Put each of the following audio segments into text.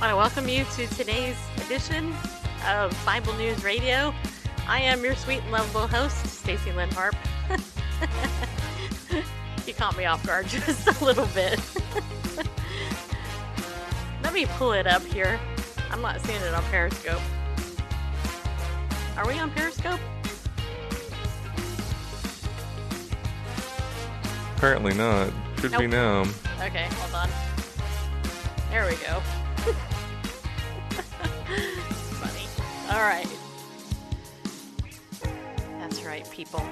I want to welcome you to today's edition of Bible News Radio. I am your sweet and lovable host, Stacy Lynn Harp. you caught me off guard just a little bit. Let me pull it up here. I'm not seeing it on Periscope. Are we on Periscope? Apparently not. Should be now. Okay, hold on. There we go. All right. That's right, people.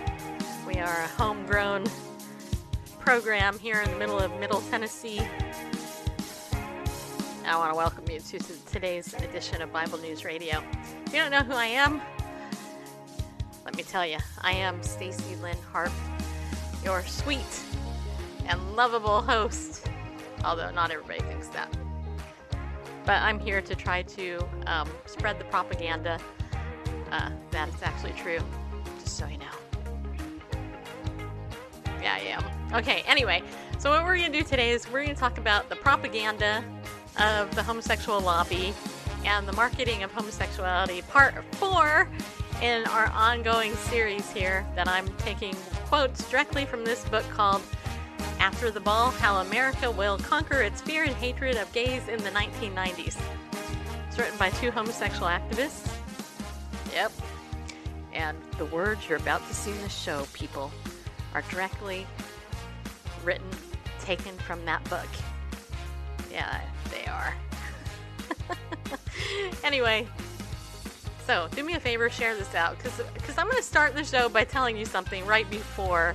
We are a homegrown program here in the middle of Middle Tennessee. I want to welcome you to today's edition of Bible News Radio. If you don't know who I am, let me tell you, I am Stacy Lynn Harp, your sweet and lovable host. Although not everybody thinks that. But I'm here to try to um, spread the propaganda uh, that it's actually true, just so you know. Yeah, I am. Okay, anyway, so what we're going to do today is we're going to talk about the propaganda of the homosexual lobby and the marketing of homosexuality, part four in our ongoing series here that I'm taking quotes directly from this book called After the Ball How America Will Conquer Its Fear and Hatred of Gays in the 1990s. It's written by two homosexual activists. Yep. And the words you're about to see in the show, people, are directly written, taken from that book. Yeah, they are. anyway, so do me a favor, share this out, because I'm going to start the show by telling you something right before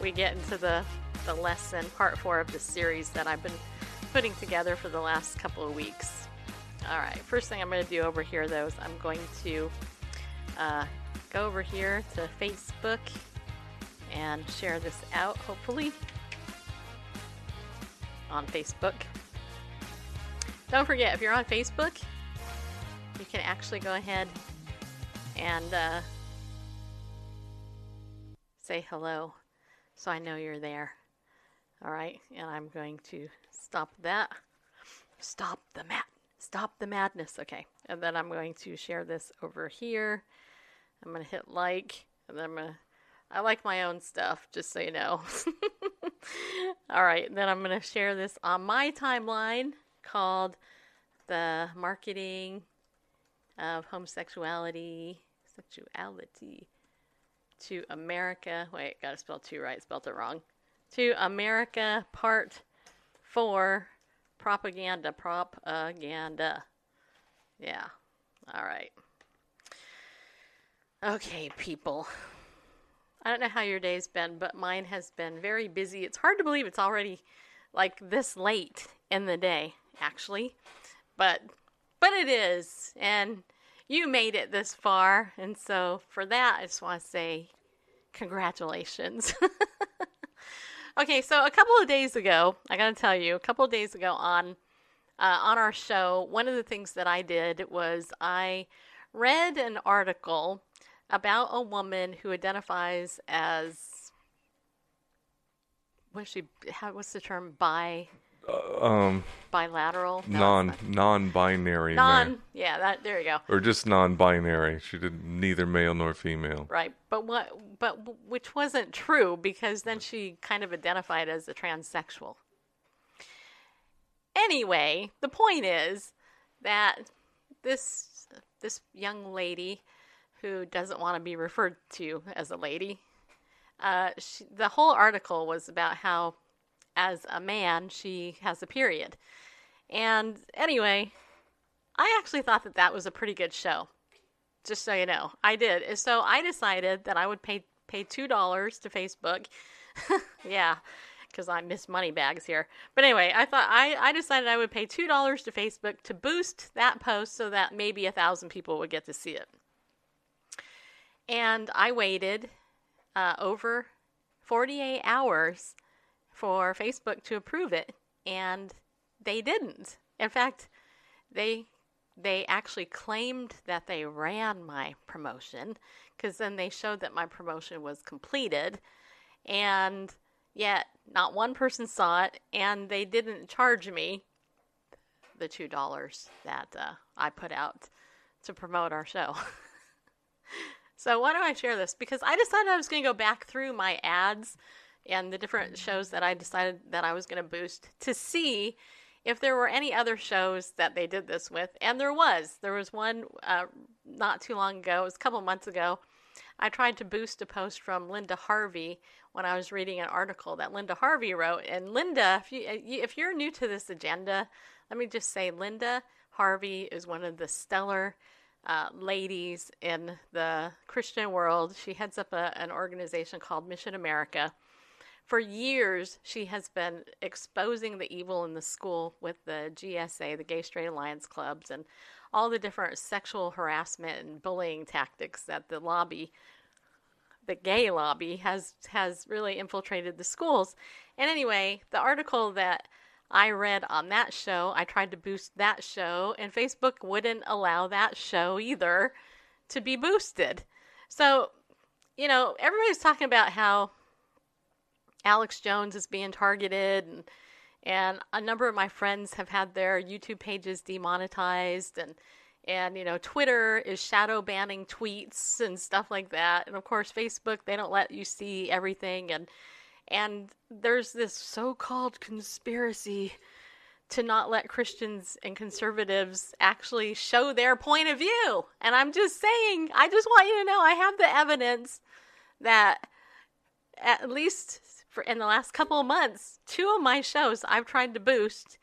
we get into the, the lesson, part four of the series that I've been putting together for the last couple of weeks. All right, first thing I'm going to do over here, though, is I'm going to uh, go over here to Facebook and share this out, hopefully, on Facebook. Don't forget, if you're on Facebook, you can actually go ahead and uh, say hello so I know you're there. All right, and I'm going to stop that. Stop the mad. Stop the madness. Okay, and then I'm going to share this over here. I'm gonna hit like, and then I'm gonna. I like my own stuff, just so you know. All right, then I'm gonna share this on my timeline called the marketing of homosexuality, sexuality to America. Wait, gotta spell two right, spelled it wrong. To America, part four, propaganda, propaganda. Yeah, all right. Okay, people. I don't know how your day's been, but mine has been very busy. It's hard to believe it's already like this late in the day, actually. But but it is. And you made it this far. And so for that, I just want to say congratulations. okay, so a couple of days ago, I got to tell you, a couple of days ago on uh, on our show, one of the things that I did was I read an article about a woman who identifies as what's she? How, what's the term? Bi Um, bilateral? No, non non-binary, non. man. Yeah, that there you go. or just non-binary. She did neither male nor female. Right, but what? But which wasn't true because then she kind of identified as a transsexual. Anyway, the point is that this this young lady who doesn't want to be referred to as a lady, uh, she, the whole article was about how, as a man, she has a period. And anyway, I actually thought that that was a pretty good show just so you know i did so i decided that i would pay pay two dollars to facebook yeah because I miss money bags here. But anyway, I thought I, I decided I would pay two dollars to Facebook to boost that post so that maybe a thousand people would get to see it. And I waited uh, over 48 hours for Facebook to approve it, and they didn't. In fact, they they actually claimed that they ran my promotion because then they showed that my promotion was completed, and yet not one person saw it, and they didn't charge me the two dollars that uh, I put out to promote our show. so why do I share this? Because I decided I was going to go back through my ads and the different shows that I decided that I was going to boost to see if there were any other shows that they did this with. And there was. There was one uh, not too long ago, it was a couple months ago. I tried to boost a post from Linda Harvey when I was reading an article that Linda Harvey wrote. And Linda, if you if you're new to this agenda, let me just say Linda Harvey is one of the stellar uh, ladies in the Christian world. She heads up a, an organization called Mission America. For years, she has been exposing the evil in the school with the GSA, the Gay Straight Alliance clubs, and all the different sexual harassment and bullying tactics that the lobby the gay lobby has has really infiltrated the schools. And anyway, the article that I read on that show, I tried to boost that show, and Facebook wouldn't allow that show either to be boosted. So, you know, everybody's talking about how Alex Jones is being targeted and and a number of my friends have had their YouTube pages demonetized and and you know Twitter is shadow banning tweets and stuff like that. And of course Facebook they don't let you see everything. And and there's this so-called conspiracy to not let Christians and conservatives actually show their point of view. And I'm just saying I just want you to know I have the evidence that at least for in the last couple of months two of my shows I've tried to boost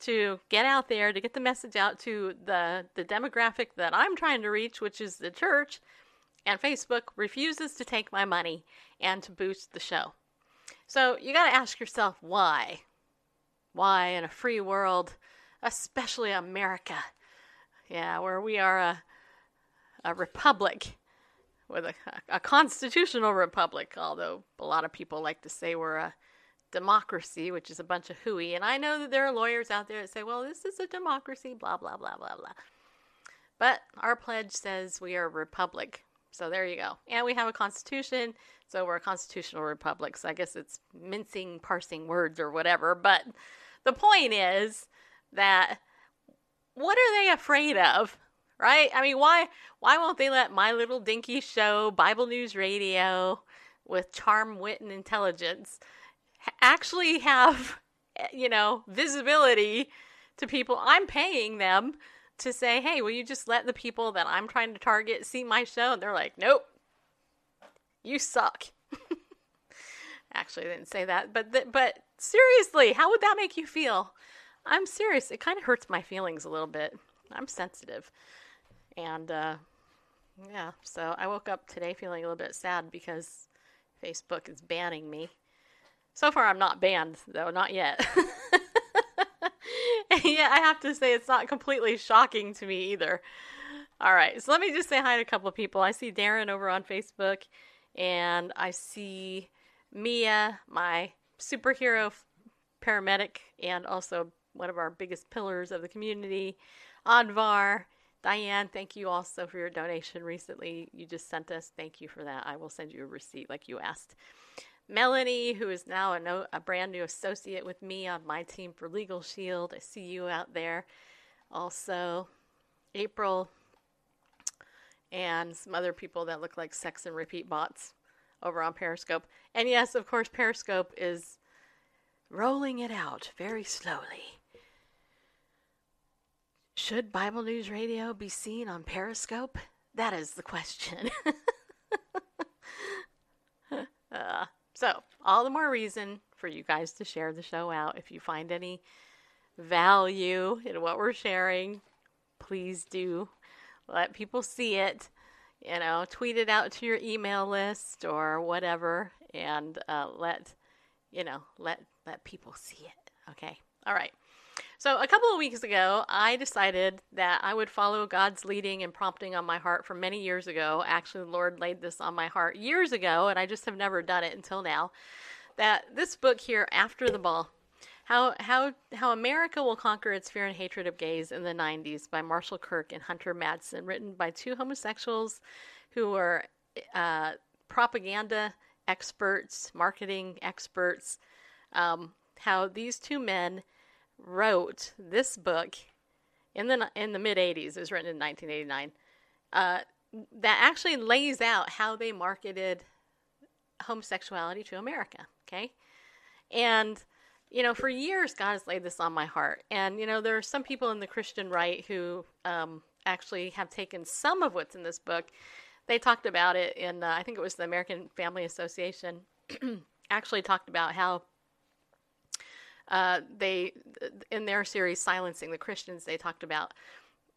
to get out there to get the message out to the the demographic that I'm trying to reach, which is the church, and Facebook refuses to take my money and to boost the show. So you got to ask yourself why. Why in a free world, especially America, yeah, where we are a a republic with a, a constitutional republic, although a lot of people like to say we're a democracy, which is a bunch of hooey. And I know that there are lawyers out there that say, well, this is a democracy, blah, blah, blah, blah, blah. But our pledge says we are a republic. So there you go. And we have a constitution, so we're a constitutional republic. So I guess it's mincing, parsing words or whatever. But the point is that what are they afraid of? Right? I mean, why why won't they let my little dinky show, Bible News Radio, with charm, wit, and intelligence, actually have, eh, you know, visibility to people. I'm paying them to say, hey, will you just let the people that I'm trying to target see my show? And they're like, nope, you suck. Actually, I didn't say that, but th- but seriously, how would that make you feel? I'm serious. It kind of hurts my feelings a little bit. I'm sensitive, and uh, yeah. So I woke up today feeling a little bit sad because Facebook is banning me. So far, I'm not banned, though, not yet. yeah, I have to say, it's not completely shocking to me either. All right, so let me just say hi to a couple of people. I see Darren over on Facebook, and I see Mia, my superhero paramedic, and also one of our biggest pillars of the community, Advar. Diane, thank you also for your donation recently. You just sent us. Thank you for that. I will send you a receipt like you asked. Melanie, who is now a, no, a brand new associate with me on my team for Legal Shield. I see you out there. Also, April, and some other people that look like sex and repeat bots over on Periscope. And yes, of course, Periscope is rolling it out very slowly. Should Bible News Radio be seen on Periscope? That is the question. uh, so, all the more reason for you guys to share the show out. If you find any value in what we're sharing, please do let people see it. You know, tweet it out to your email list or whatever, and uh, let you know, let let people see it. Okay. All right. So, a couple of weeks ago, I decided that I would follow God's leading and prompting on my heart from many years ago. Actually, the Lord laid this on my heart years ago, and I just have never done it until now. That this book here, After the Ball, how how how America will conquer its fear and hatred of gays in the 90s by Marshall Kirk and Hunter Madsen, written by two homosexuals who were uh, propaganda experts, marketing experts. Um, how these two men wrote this book in the in the mid 80s. It was written in 1989. Uh, that actually lays out how they marketed homosexuality to America. Okay, and you know, for years, God has laid this on my heart. And, you know, there are some people in the Christian right who um, actually have taken some of what's in this book. They talked about it in, uh, I think it was the American Family Association, actually talked about how uh, they, in their series, Silencing the Christians, they talked about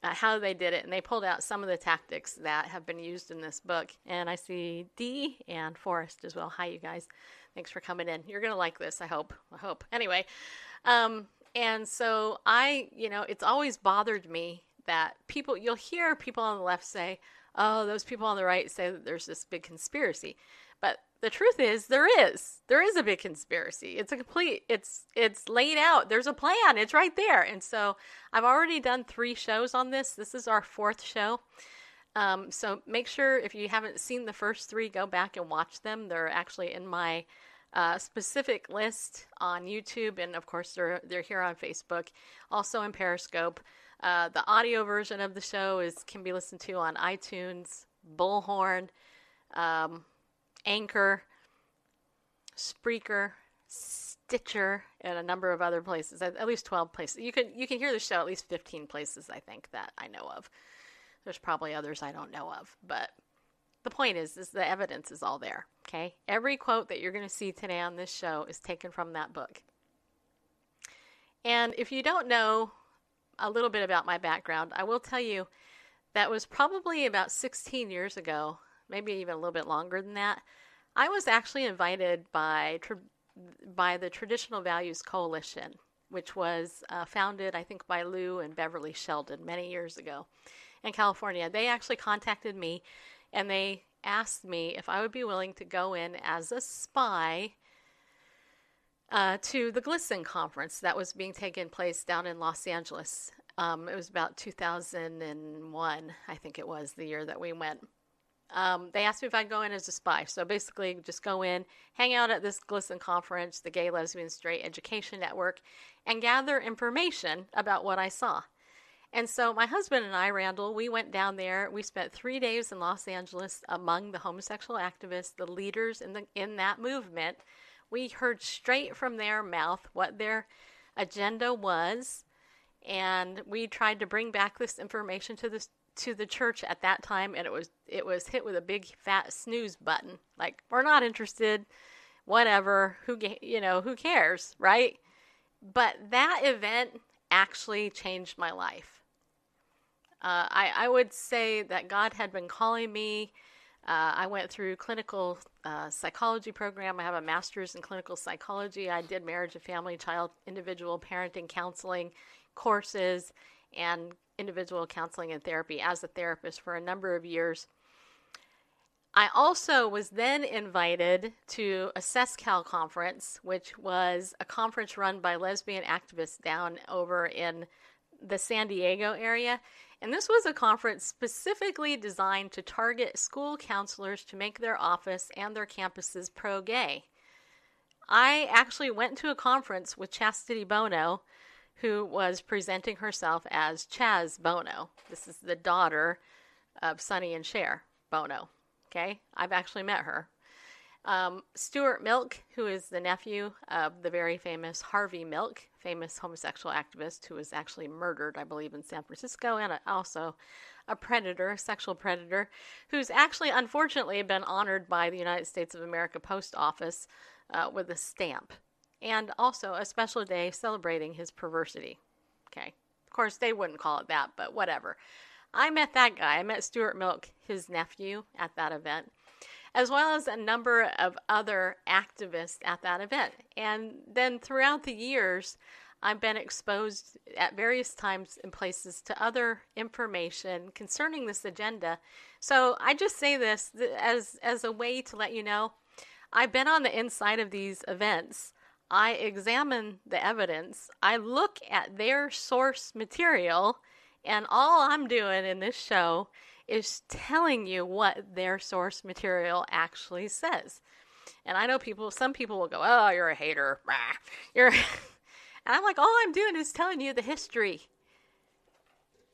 uh, how they did it, and they pulled out some of the tactics that have been used in this book. And I see Dee and Forrest as well. Hi, you guys. Thanks for coming in. You're to like this, I hope. I hope. Anyway, um, and so I, you know, it's always bothered me that people, you'll hear people on the left say, oh, those people on the right say that there's this big conspiracy. But the truth is there is. There is a big conspiracy. It's a complete it's it's laid out. There's a plan. It's right there. And so i've already done three shows on this. This is our fourth show. Um, so make sure if you haven't seen the first three go back and watch them. They're actually in my uh, specific list on youtube. And of course they're they're here on facebook. Also in periscope. Uh, the audio version of the show is can be listened to on itunes bullhorn um, Anchor, Spreaker, Stitcher, and a number of other places. At, least twelve places. You can you can hear the show at least fifteen places. I think that I know of. There's probably others I don't know of, but the point is, is the evidence is all there. Okay, every quote that you're going to see today on this show is taken from that book. And if you don't know a little bit about my background, I will tell you that was probably about 16 years ago maybe even a little bit longer than that. I was actually invited by by the Traditional Values Coalition, which was uh, founded, I think, by Lou and Beverly Sheldon many years ago in California. They actually contacted me and they asked me if I would be willing to go in as a spy uh, to the GLSEN conference that was being taken place down in Los Angeles. Um, it was about 2001, I think it was the year that we went um, they asked me if I'd go in as a spy. So basically, just go in, hang out at this GLSEN conference, the Gay Lesbian Straight Education Network, and gather information about what I saw. And so my husband and I, Randall, we went down there. We spent three days in Los Angeles among the homosexual activists, the leaders in the in that movement. We heard straight from their mouth what their agenda was, and we tried to bring back this information to the to the church at that time and it was it was hit with a big fat snooze button. Like we're not interested whatever who you know who cares right? But that event actually changed my life. Uh, I, I would say that god had been calling me. Uh, i went through clinical uh, psychology program. I have a master's in clinical psychology. I did marriage and family child individual parenting counseling courses and individual counseling and therapy as a therapist for a number of years. I also was then invited to a SESCAL conference, which was a conference run by lesbian activists down over in the San Diego area. And this was a conference specifically designed to target school counselors to make their office and their campuses pro gay. I actually went to a conference with Chastity Bono who was presenting herself as Chaz Bono. This is the daughter of Sonny and Cher Bono. Okay, I've actually met her. Um, Stuart Milk, who is the nephew of the very famous Harvey Milk, famous homosexual activist who was actually murdered, I believe, in San Francisco, and also a predator, a sexual predator, who's actually unfortunately been honored by the United States of America Post Office uh, with a stamp and also a special day celebrating his perversity. Okay. Of course, they wouldn't call it that, but whatever. I met that guy. I met Stuart Milk, his nephew, at that event. as well as a number of other activists at that event. And then throughout the years, I've been exposed at various times and places to other information concerning this agenda. So I just say this as as a way to let you know I've been on the inside of these events. I examine the evidence. I look at their source material, and all I'm doing in this show is telling you what their source material actually says. And I know people, some people will go, "Oh, you're a hater." You're And I'm like, all I'm doing is telling you the history.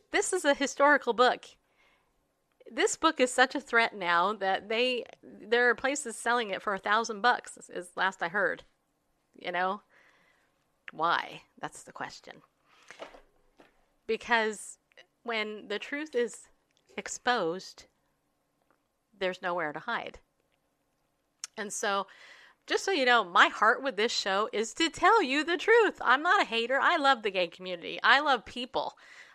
This is a historical book. This book is such a threat now that they there are places selling it for a thousand bucks, is last I heard. You know? Why? That's the question. Because when the truth is exposed, there's nowhere to hide. And so just so you know, my heart with this show is to tell you the truth. I'm not a hater. I love the gay community. I love people.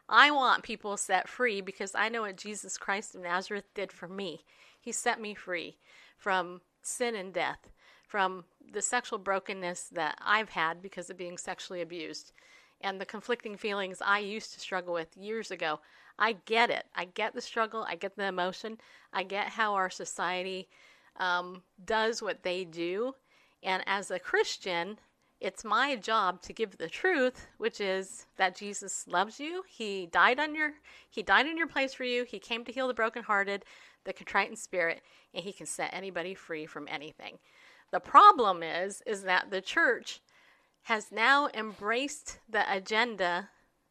I want people set free because I know what Jesus Christ of Nazareth did for me. He set me free from sin and death, from the sexual brokenness that I've had because of being sexually abused, and the conflicting feelings I used to struggle with years ago. I get it. I get the struggle. I get the emotion. I get how our society um, does what they do. And as a Christian, it's my job to give the truth, which is that Jesus loves you. He died on your he died in your place for you. He came to heal the brokenhearted, the contrite in spirit, and he can set anybody free from anything. The problem is is that the church has now embraced the agenda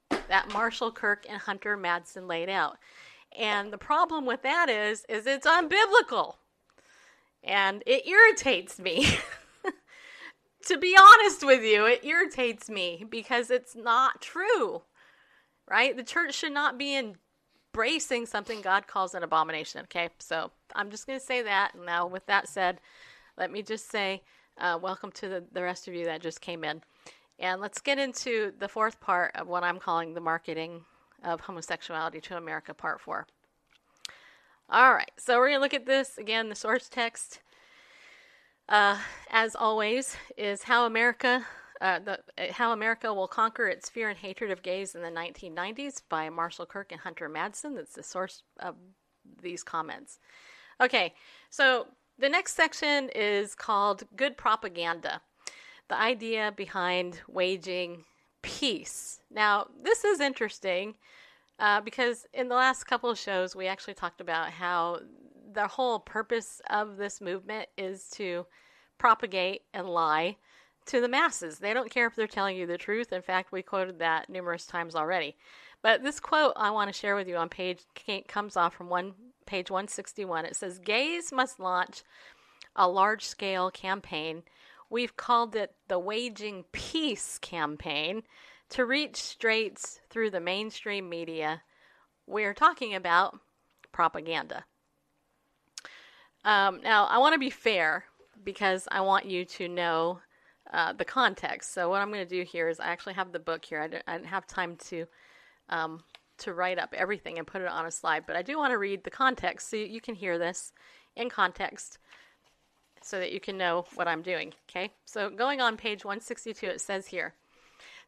that Marshall Kirk and Hunter Madsen laid out. And the problem with that is is it's unbiblical and it irritates me. to be honest with you, it irritates me because it's not true. Right? The church should not be embracing something God calls an abomination. Okay, so I'm just going to say that. Now, with that said, let me just say uh, welcome to the, the rest of you that just came in. And let's get into the fourth part of what I'm calling the marketing of homosexuality to America, part four. All right, so we're going to look at this again. The source text, uh, as always, is how America, uh, the, how America will conquer its fear and hatred of gays in the 1990s by Marshall Kirk and Hunter Madsen. That's the source of these comments. Okay, so the next section is called Good Propaganda. The idea behind waging peace. Now, this is interesting uh, because in the last couple of shows, we actually talked about how the whole purpose of this movement is to propagate and lie to the masses. They don't care if they're telling you the truth. In fact, we quoted that numerous times already. But this quote I want to share with you on page comes off from one page 161. It says, "Gays must launch a large-scale campaign. We've called it the Waging Peace campaign." to reach straights through the mainstream media, we're talking about propaganda. Um, now, I want to be fair because I want you to know uh, the context. So, what I'm going to do here is I actually have the book here. I didn't, I didn't have time to um, to write up everything and put it on a slide, but I do want to read the context so you can hear this in context so that you can know what I'm doing. Okay, so going on page 162, it says here.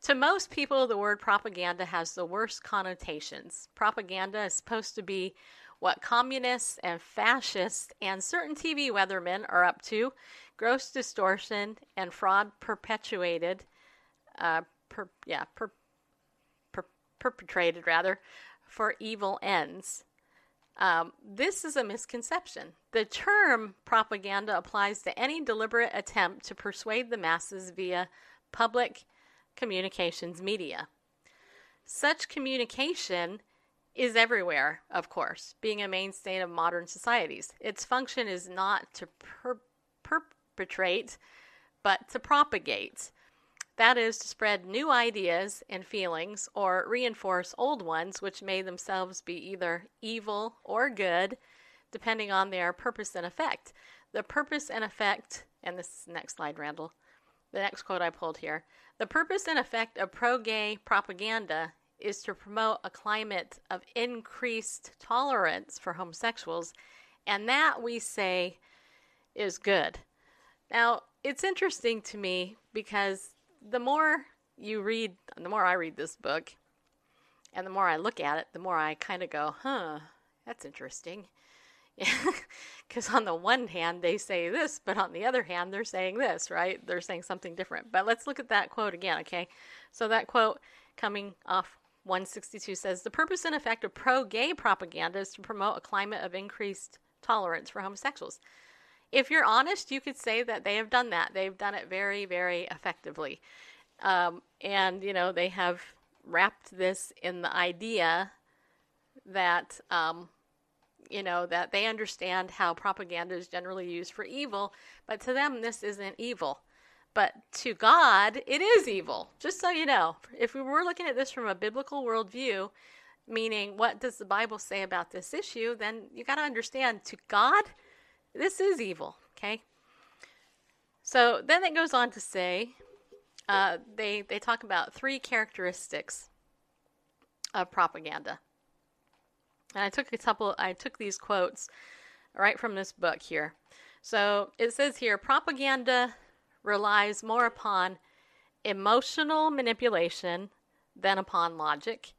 To most people, the word propaganda has the worst connotations. Propaganda is supposed to be what communists and fascists and certain TV weathermen are up to gross distortion and fraud perpetuated, uh, per, yeah, perpetrated rather, for evil ends. Um, this is a misconception. The term propaganda applies to any deliberate attempt to persuade the masses via public communications media. Such communication is everywhere, of course, being a mainstay of modern societies. Its function is not to per- perpetrate, but to propagate. That is, to spread new ideas and feelings or reinforce old ones which may themselves be either evil or good, depending on their purpose and effect. The purpose and effect, and this next slide, Randall, the next quote I pulled here the purpose and effect of pro gay propaganda is to promote a climate of increased tolerance for homosexuals, and that we say is good. Now, it's interesting to me because the more you read, the more I read this book, and the more I look at it, the more I kind of go, huh, that's interesting. Because on the one hand, they say this, but on the other hand, they're saying this, right? They're saying something different. But let's look at that quote again, okay? So that quote coming off 162 says The purpose and effect of pro gay propaganda is to promote a climate of increased tolerance for homosexuals. If you're honest, you could say that they have done that. They've done it very, very effectively. Um, and, you know, they have wrapped this in the idea that, um, you know, that they understand how propaganda is generally used for evil, but to them, this isn't evil. But to God, it is evil. Just so you know, if we were looking at this from a biblical worldview, meaning what does the Bible say about this issue, then you got to understand to God, this is evil. Okay. So then it goes on to say, uh, they they talk about three characteristics of propaganda. And I took a couple. I took these quotes right from this book here. So it says here, propaganda relies more upon emotional manipulation than upon logic,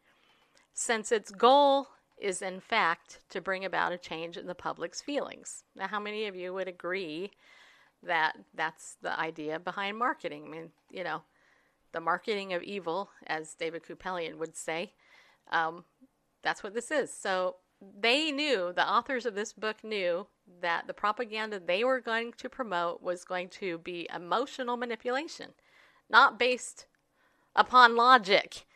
since its goal is, in fact, to bring about a change in the public's feelings. Now, how many of you would agree that that's the idea behind marketing? I mean, you know, the marketing of evil, as David Kupelian would say, um, that's what this is. So they knew, the authors of this book knew that the propaganda they were going to promote was going to be emotional manipulation, not based upon logic.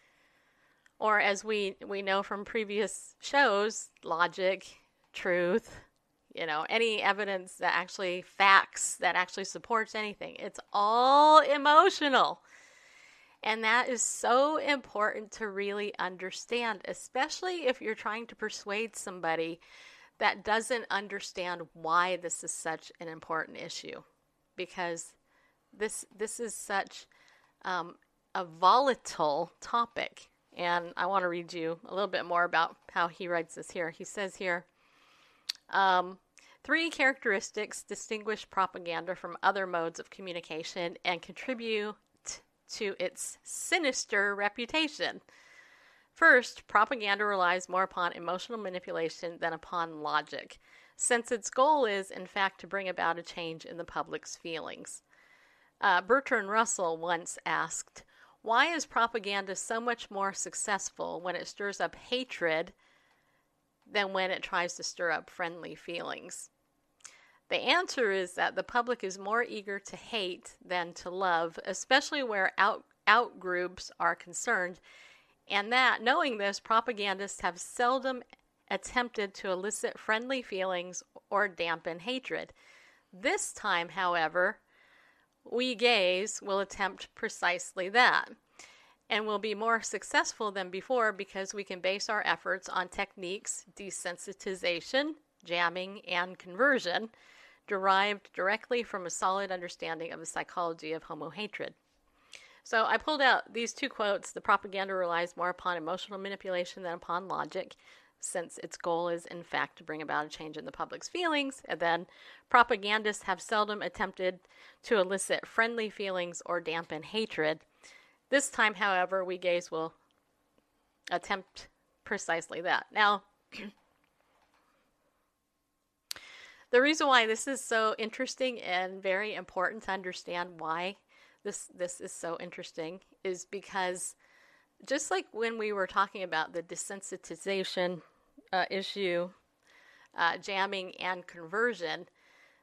Or as we, we know from previous shows, logic, truth, you know, any evidence that actually facts that actually supports anything. It's all emotional. And that is so important to really understand, especially if you're trying to persuade somebody that doesn't understand why this is such an important issue. Because this this is such um, a volatile topic. And I want to read you a little bit more about how he writes this here. He says here, um, three characteristics distinguish propaganda from other modes of communication and contribute to its sinister reputation. First, propaganda relies more upon emotional manipulation than upon logic, since its goal is, in fact, to bring about a change in the public's feelings. Uh, Bertrand Russell once asked, Why is propaganda so much more successful when it stirs up hatred than when it tries to stir up friendly feelings? The answer is that the public is more eager to hate than to love, especially where out, out groups are concerned, and that, knowing this, propagandists have seldom attempted to elicit friendly feelings or dampen hatred. This time, however, we gays will attempt precisely that and will be more successful than before because we can base our efforts on techniques desensitization, jamming, and conversion derived directly from a solid understanding of the psychology of homo hatred. So I pulled out these two quotes. The propaganda relies more upon emotional manipulation than upon logic, since its goal is, in fact, to bring about a change in the public's feelings. And then propagandists have seldom attempted to elicit friendly feelings or dampen hatred. This time, however, we gays will attempt precisely that. Now, the reason why this is so interesting and very important to understand why this this is so interesting is because just like when we were talking about the desensitization uh, issue, uh, jamming and conversion,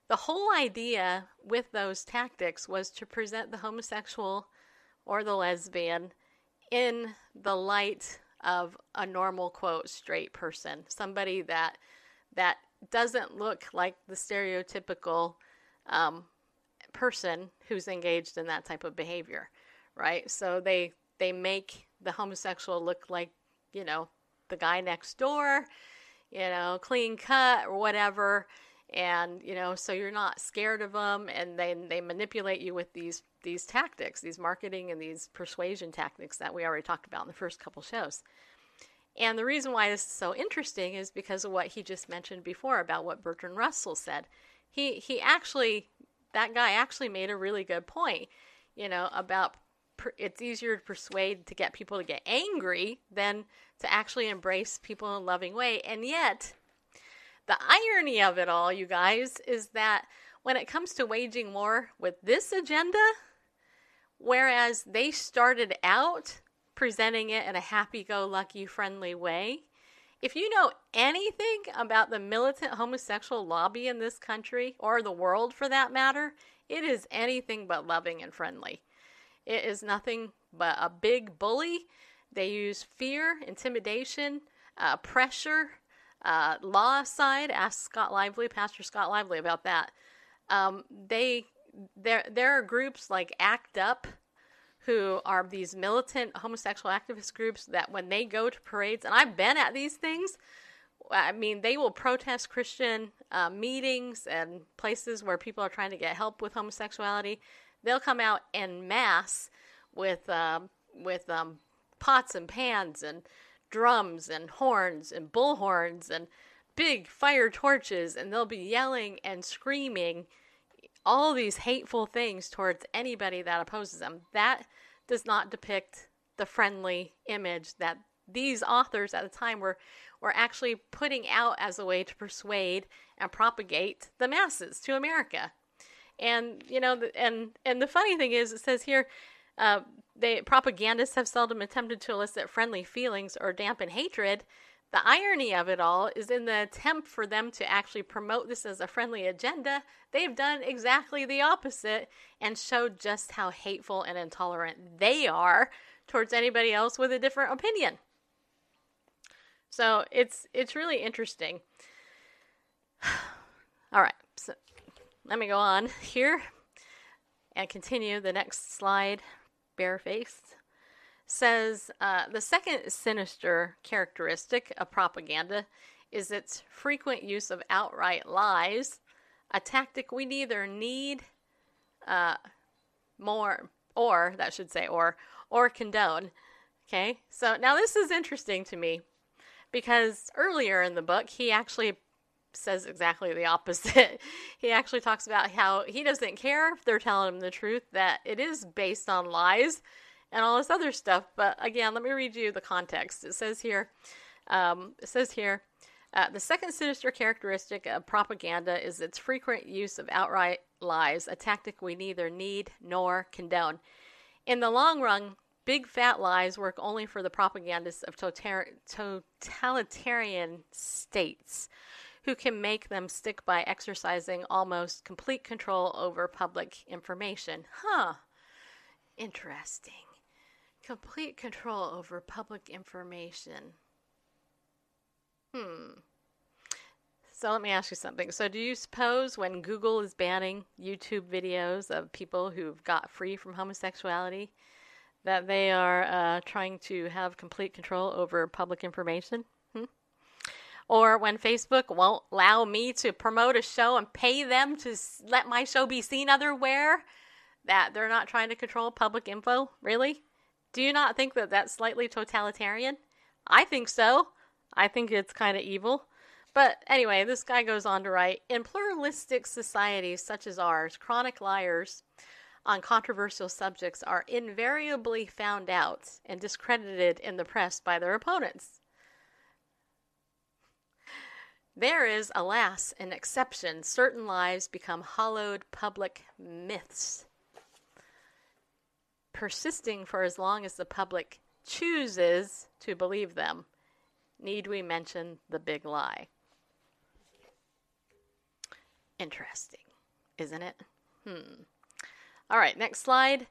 the whole idea with those tactics was to present the homosexual or the lesbian in the light of a normal quote straight person, somebody that that doesn't look like the stereotypical um, person who's engaged in that type of behavior, right? So they they make the homosexual look like you know the guy next door, you know, clean cut or whatever, and you know, so you're not scared of them, and then they manipulate you with these these tactics, these marketing and these persuasion tactics that we already talked about in the first couple shows. And the reason why this is so interesting is because of what he just mentioned before about what Bertrand Russell said. he he actually that guy actually made a really good point, you know, about per, it's easier to persuade to get people to get angry than to actually embrace people in a loving way. And yet, the irony of it all, you guys, is that when it comes to waging war with this agenda, whereas they started out presenting it in a happy go lucky, friendly way, if you know anything about the militant homosexual lobby in this country, or the world for that matter, it is anything but loving and friendly. It is nothing but a big bully. They use fear, intimidation, uh, pressure, uh, law side. Ask Scott Lively, Pastor Scott Lively, about that. Um, they there there are groups like ACT UP who are these militant homosexual activist groups that when they go to parades, and I've been at these things, I mean, they will protest Christian uh, meetings and places where people are trying to get help with homosexuality. They'll come out en masse with uh, with um, pots and pans and drums and horns and bullhorns and big fire torches, and they'll be yelling and screaming all these hateful things towards anybody that opposes them. That does not depict the friendly image that these authors at the time were were actually putting out as a way to persuade and propagate the masses to America. And you know, and and the funny thing is, it says here, uh, they propagandists have seldom attempted to elicit friendly feelings or dampen hatred. The irony of it all is in the attempt for them to actually promote this as a friendly agenda, they've done exactly the opposite and showed just how hateful and intolerant they are towards anybody else with a different opinion. So it's it's really interesting. All right, so let me go on here and continue the next slide. Barefaced says uh, the second sinister characteristic of propaganda is its frequent use of outright lies, a tactic we neither need uh, more, or that should say, or or condone. Okay, so now this is interesting to me because earlier in the book he actually says exactly the opposite. he actually talks about how he doesn't care if they're telling him the truth, that it is based on lies and all this other stuff. But again, let me read you the context. It says here, um, it says here, uh, the second sinister characteristic of propaganda is its frequent use of outright lies, a tactic we neither need nor condone. In the long run, big fat lies work only for the propagandists of totalitarian states who can make them stick by exercising almost complete control over public information. Huh. Interesting complete control over public information. Hmm. So let me ask you something. So, do you suppose when Google is banning YouTube videos of people who've got free from homosexuality, that they are uh, trying to have complete control over public information? Or when Facebook won't allow me to promote a show and pay them to let my show be seen otherwhere, that they're not trying to control public info? Really? Do you not think that that's slightly totalitarian? I think so. I think it's kind of evil. But anyway, this guy goes on to write In pluralistic societies such as ours, chronic liars on controversial subjects are invariably found out and discredited in the press by their opponents. There is, alas, an exception. Certain lives become hollowed public myths persisting for as long as the public chooses to believe them. Need we mention the big lie? Interesting, isn't it? Hmm. All right, next slide.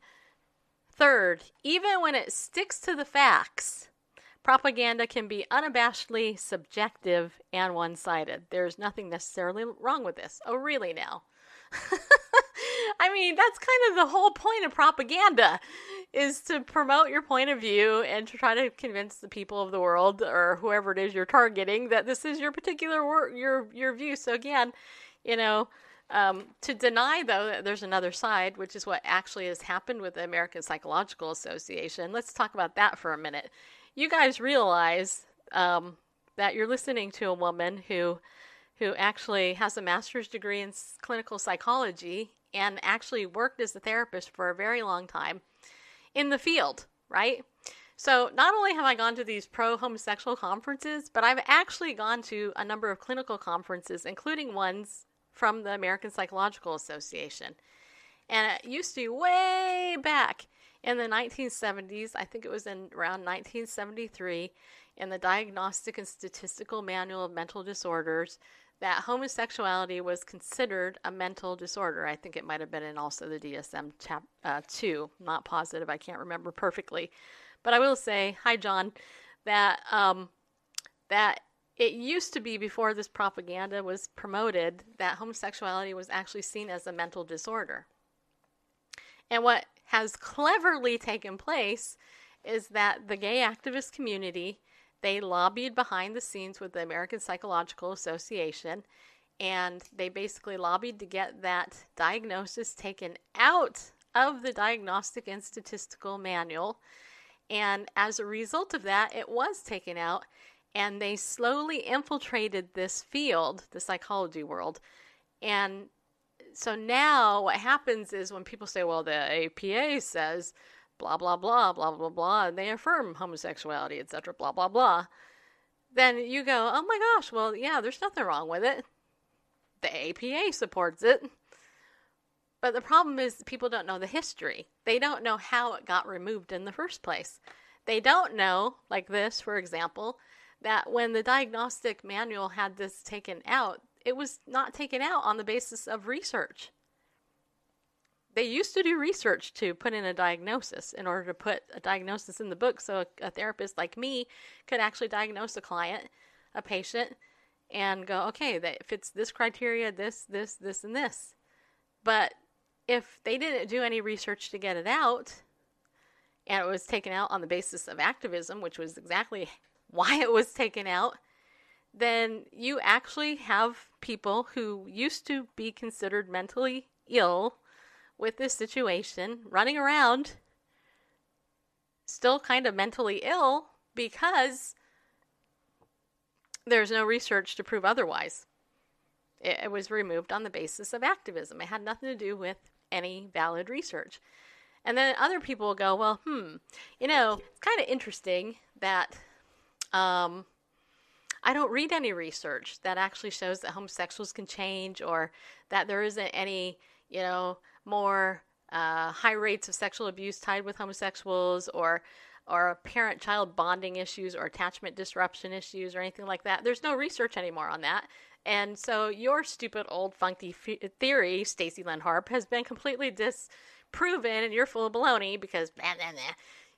Third, even when it sticks to the facts, propaganda can be unabashedly subjective and one sided. There's nothing necessarily wrong with this. Oh, really now? I mean, that's kind of the whole point of propaganda is to promote your point of view and to try to convince the people of the world or whoever it is you're targeting that this is your particular wor- your your view. So again, you know, um, to deny though that there's another side, which is what actually has happened with the American Psychological Association. Let's talk about that for a minute. You guys realize um, that you're listening to a woman who who actually has a master's degree in clinical psychology and actually worked as a therapist for a very long time in the field, right? So, not only have I gone to these pro homosexual conferences, but I've actually gone to a number of clinical conferences, including ones from the American Psychological Association. And it used to be way back in the 1970s, I think it was in around 1973, in the Diagnostic and Statistical Manual of Mental Disorders, that homosexuality was considered a mental disorder. I think it might have been in also the DSM chap, uh, 2. Not positive, I can't remember perfectly. But I will say, hi John, that um, that it used to be before this propaganda was promoted that homosexuality was actually seen as a mental disorder. And what has cleverly taken place is that the gay activist community they lobbied behind the scenes with the American Psychological Association and they basically lobbied to get that diagnosis taken out of the Diagnostic and Statistical Manual. And as a result of that, it was taken out and they slowly infiltrated this field, the psychology world. And so now what happens is when people say, well, the APA says blah, blah, blah, blah, blah, blah, and they affirm homosexuality, etc., blah, blah, blah, then you go, oh my gosh, well, yeah, there's nothing wrong with it. The APA supports it. But the problem is people don't know the history. They don't know how it got removed in the first place. They don't know, like this, for example, that when the diagnostic manual had this taken out, it was not taken out on the basis of research. They used to do research to put in a diagnosis in order to put a diagnosis in the book so a, a therapist like me could actually diagnose a client, a patient, and go, okay, that fits this criteria, this, this, this, and this. But if they didn't do any research to get it out, and it was taken out on the basis of activism, which was exactly why it was taken out, then you actually have people who used to be considered mentally ill with this situation running around still kind of mentally ill because there's no research to prove otherwise. It, it, was removed on the basis of activism. It had nothing to do with any valid research. And then other people will go, well, hmm, you know, it's kind of interesting that um, I don't read any research that actually shows that homosexuals can change or that there isn't any, you know, more uh, high rates of sexual abuse tied with homosexuals or or parent child bonding issues or attachment disruption issues or anything like that. There's no research anymore on that. And so your stupid old funky f- theory, Stacy Lynn Harp, has been completely disproven and you're full of baloney because blah, blah, blah,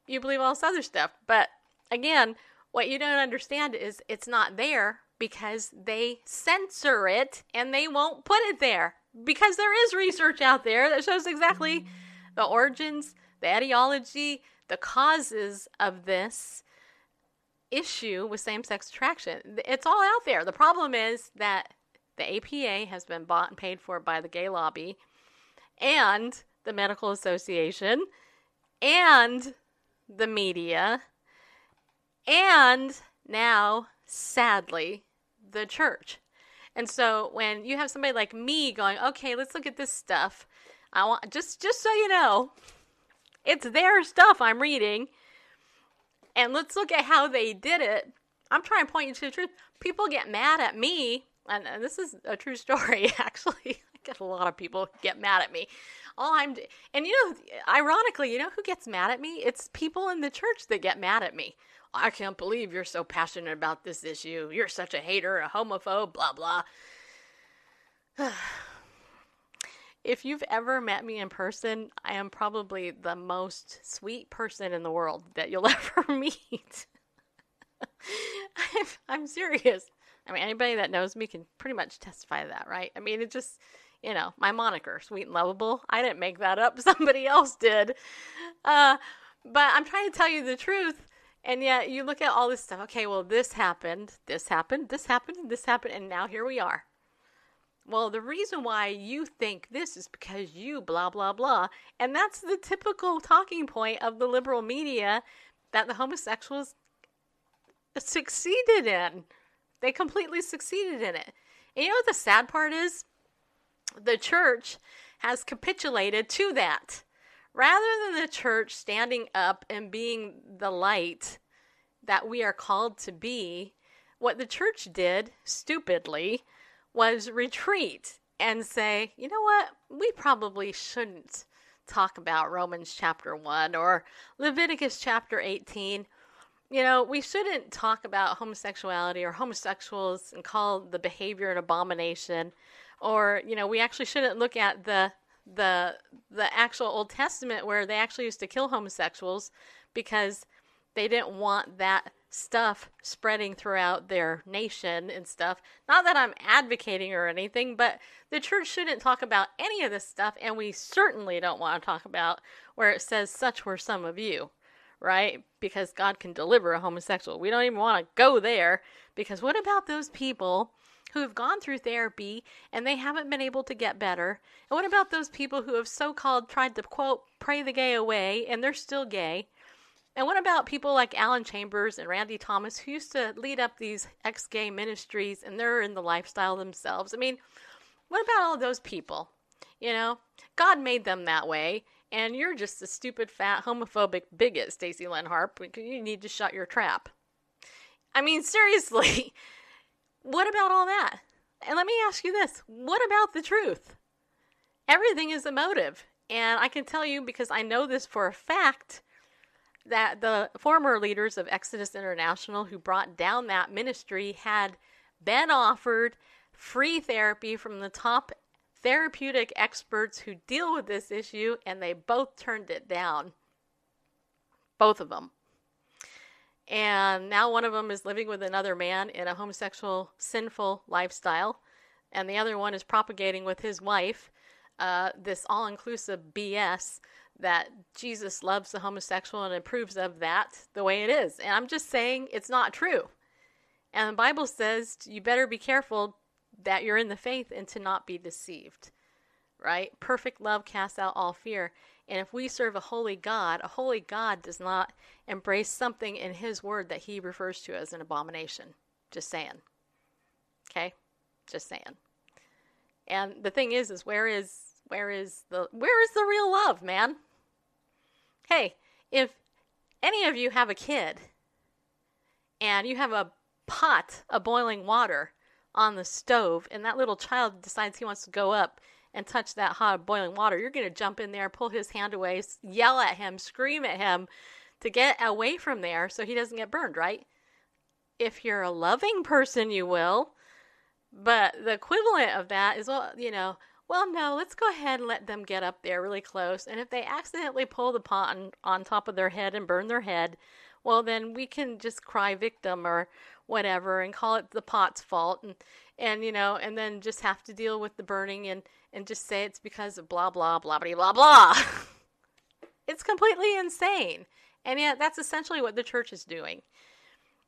you believe all this other stuff. But again, what you don't understand is it's not there because they censor it and they won't put it there because there is research out there that shows exactly mm. the origins, the etiology, the causes of this issue with same sex attraction. It's all out there. The problem is that the APA has been bought and paid for by the gay lobby and the medical association and the media and now, sadly, the church. And so when you have somebody like me going, okay, let's look at this stuff. I want just just so you know, it's their stuff I'm reading. And let's look at how they did it. I'm trying to point you to the truth. People get mad at me, and, and this is a true story actually. I get a lot of people get mad at me. All I'm and you know, ironically, you know who gets mad at me? It's people in the church that get mad at me. I can't believe you're so passionate about this issue. You're such a hater, a homophobe, blah, blah. if you've ever met me in person, I am probably the most sweet person in the world that you'll ever meet. I'm, I'm serious. I mean, anybody that knows me can pretty much testify to that, right? I mean, it just, you know, my moniker, sweet and lovable. I didn't make that up. Somebody else did. Uh, but I'm trying to tell you the truth. And yet you look at all this stuff. Okay, well, this happened, this happened, this happened, this happened, and now here we are. Well, the reason why you think this is because you blah, blah, blah. And that's the typical talking point of the liberal media that the homosexuals succeeded in. They completely succeeded in it. And you know what the sad part is? The church has capitulated to that. Rather than the church standing up and being the light that we are called to be, what the church did, stupidly, was retreat and say, you know what, we probably shouldn't talk about Romans chapter 1 or Leviticus chapter 18. You know, we shouldn't talk about homosexuality or homosexuals and call the behavior an abomination. Or, you know, we actually shouldn't look at the the the actual Old Testament where they actually used to kill homosexuals because they didn't want that stuff spreading throughout their nation and stuff. Not that I'm advocating or anything, but the church shouldn't talk about any of this stuff, and we certainly don't want to talk about where it says, Such were some of you, right? Because God can deliver a homosexual. We don't even want to go there, because what about those people? Who have gone through therapy and they haven't been able to get better? And what about those people who have so called tried to quote, pray the gay away and they're still gay? And what about people like Alan Chambers and Randy Thomas who used to lead up these ex gay ministries and they're in the lifestyle themselves? I mean, what about all those people? You know, God made them that way, and you're just a stupid, fat, homophobic bigot, Stacy Lynn Harp. You need to shut your trap. I mean, seriously, what about all that? And let me ask you this what about the truth? Everything is emotive. And I can tell you, because I know this for a fact, that the former leaders of Exodus International who brought down that ministry had been offered free therapy from the top therapeutic experts who deal with this issue, and they both turned it down. Both of them. And now one of them is living with another man in a homosexual, sinful lifestyle, and the other one is propagating with his wife uh, this all inclusive BS that Jesus loves the homosexual and approves of that the way it is. And I'm just saying it's not true. And the Bible says you better be careful that you're in the faith and to not be deceived. Right? Perfect love casts out all fear. And if we serve a holy God, a holy God does not embrace something in his word that he refers to as an abomination. Just saying. Okay? Just saying. And the thing is is where is where is the where is the real love, man? Hey, if any of you have a kid and you have a pot of boiling water on the stove and that little child decides he wants to go up and touch that hot boiling water, you're going to jump in there, pull his hand away, yell at him, scream at him to get away from there so he doesn't get burned, right? If you're a loving person, you will. But the equivalent of that is, well, you know, well, no, let's go ahead and let them get up there really close. And if they accidentally pull the pot on, on top of their head and burn their head, well, then we can just cry victim or whatever and call it the pot's fault and and you know and then just have to deal with the burning and and just say it's because of blah blah blah blah blah blah. It's completely insane. And yet that's essentially what the church is doing.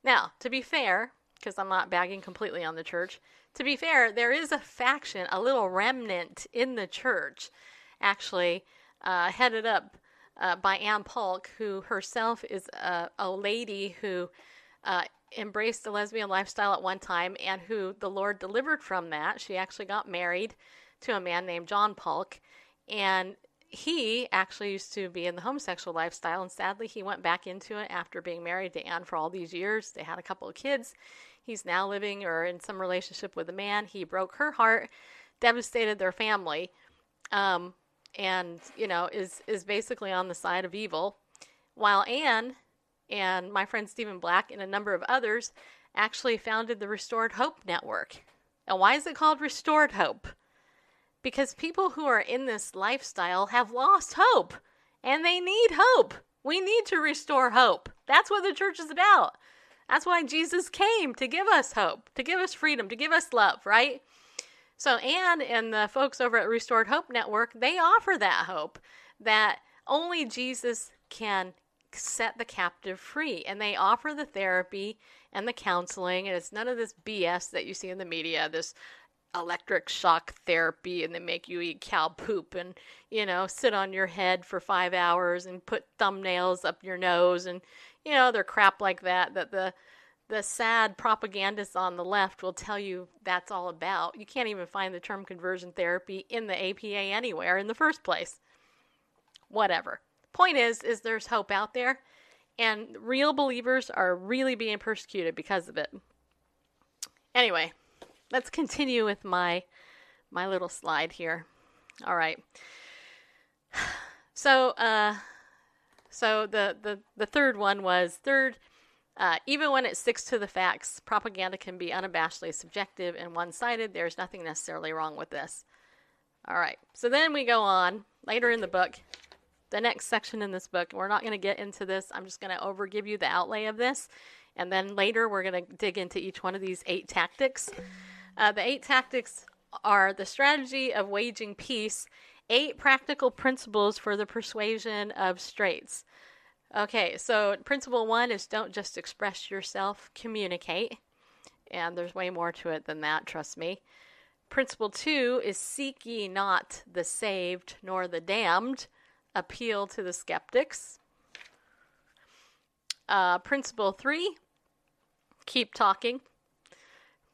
Now to be fair because i'm not bagging completely on the church to be fair there is a faction a little remnant in the church actually uh, headed up uh, by Anne Paulk, who herself is a, a lady who uh, embraced the lesbian lifestyle at one time and who the Lord delivered from that. She actually got married to a man named John Paulk, and he actually used to be in the homosexual lifestyle, and sadly, he went back into it after being married to Anne for all these years. They had a couple of kids. He's now living or in some relationship with a man. He broke her heart, devastated their family, um, and you know is is basically on the side of evil. While Anne and my friend Stephen Black and a number of others actually founded the Restored Hope Network. And why is it called Restored Hope? Because people who are in this lifestyle have lost hope and they need hope. We need to restore hope. That's what the church is about. That's why Jesus came to give us hope, to give us freedom, to give us love, right? So, Anne and the folks over at Restored Hope Network, they offer that hope that only Jesus can set the captive free. And they offer the therapy and the counseling, and it's none of this BS that you see in the media, this electric shock therapy, and they make you eat cow poop and, you know, sit on your head for five hours and put thumbnails up your nose and, you know, other crap like that that the the sad propagandists on the left will tell you that's all about. You can't even find the term conversion therapy in the APA anywhere in the first place. Whatever. Point is is there's hope out there and real believers are really being persecuted because of it. Anyway, let's continue with my my little slide here. All right. So, uh, so the, the, the third one was third, uh, even when it sticks to the facts, propaganda can be unabashedly subjective and one sided. There's nothing necessarily wrong with this. All right. So then we go on later in the book. The next section in this book, we're not going to get into this. I'm just going to over give you the outlay of this. And then later we're going to dig into each one of these eight tactics. Uh, the eight tactics are the strategy of waging peace, eight practical principles for the persuasion of straights. Okay, so principle one is don't just express yourself, communicate. And there's way more to it than that, trust me. Principle two is seek ye not the saved nor the damned, appeal to the skeptics. Uh, principle three, keep talking.